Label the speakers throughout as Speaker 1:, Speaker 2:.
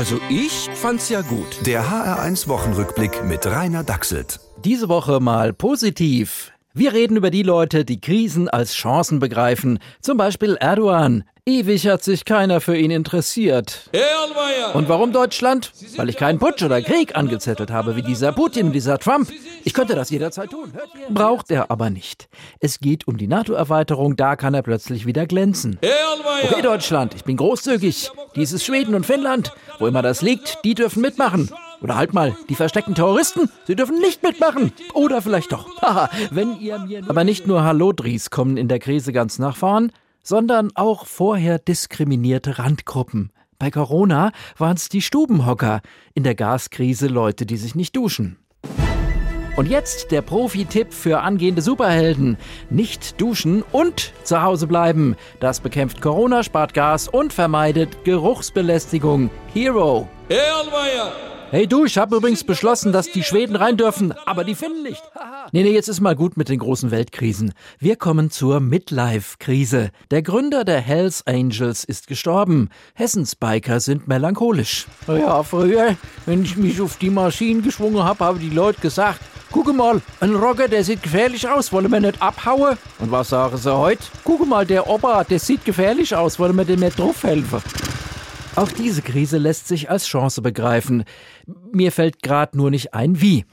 Speaker 1: Also ich fand's ja gut.
Speaker 2: Der HR1 Wochenrückblick mit Rainer Dachselt.
Speaker 3: Diese Woche mal positiv. Wir reden über die Leute, die Krisen als Chancen begreifen. Zum Beispiel Erdogan. Ewig hat sich keiner für ihn interessiert. Und warum Deutschland? Weil ich keinen Putsch oder Krieg angezettelt habe, wie dieser Putin, dieser Trump. Ich könnte das jederzeit tun. Braucht er aber nicht. Es geht um die NATO-Erweiterung, da kann er plötzlich wieder glänzen. Okay, Deutschland, ich bin großzügig. Dieses Schweden und Finnland, wo immer das liegt, die dürfen mitmachen. Oder halt mal, die versteckten Terroristen, sie dürfen nicht mitmachen. Oder vielleicht doch. Haha, wenn ihr mir Aber nicht nur Hallodris kommen in der Krise ganz nach vorn, sondern auch vorher diskriminierte Randgruppen. Bei Corona waren es die Stubenhocker, in der Gaskrise Leute, die sich nicht duschen. Und jetzt der Profi-Tipp für angehende Superhelden. Nicht duschen und zu Hause bleiben. Das bekämpft Corona, spart Gas und vermeidet Geruchsbelästigung. Hero. Hey du, ich habe übrigens beschlossen, dass die Schweden rein dürfen, aber die Finnen nicht. nee, nee, jetzt ist mal gut mit den großen Weltkrisen. Wir kommen zur Midlife-Krise. Der Gründer der Hells Angels ist gestorben. Hessens Biker sind melancholisch. Ja, früher, wenn ich mich auf die Maschinen geschwungen habe, haben die Leute gesagt, Guck mal, ein Rocker, der sieht gefährlich aus, wollen wir nicht abhauen? Und was sagen sie heute? Guck mal, der Opa, der sieht gefährlich aus, wollen wir dem nicht draufhelfen? Auch diese Krise lässt sich als Chance begreifen. Mir fällt gerade nur nicht ein, wie.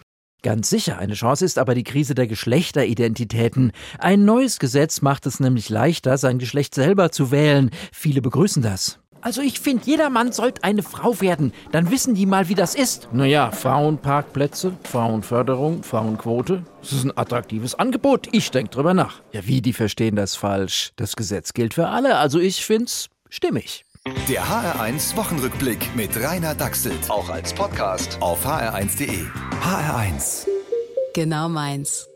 Speaker 3: Ganz sicher, eine Chance ist aber die Krise der Geschlechteridentitäten. Ein neues Gesetz macht es nämlich leichter, sein Geschlecht selber zu wählen. Viele begrüßen das. Also ich finde, jeder Mann sollte eine Frau werden. Dann wissen die mal, wie das ist. Naja, Frauenparkplätze, Frauenförderung, Frauenquote. Das ist ein attraktives Angebot. Ich denke drüber nach. Ja, wie, die verstehen das falsch. Das Gesetz gilt für alle. Also ich find's stimmig.
Speaker 2: Der HR1 Wochenrückblick mit Rainer Dachselt. Auch als Podcast auf hr1.de. HR1.
Speaker 4: Genau meins.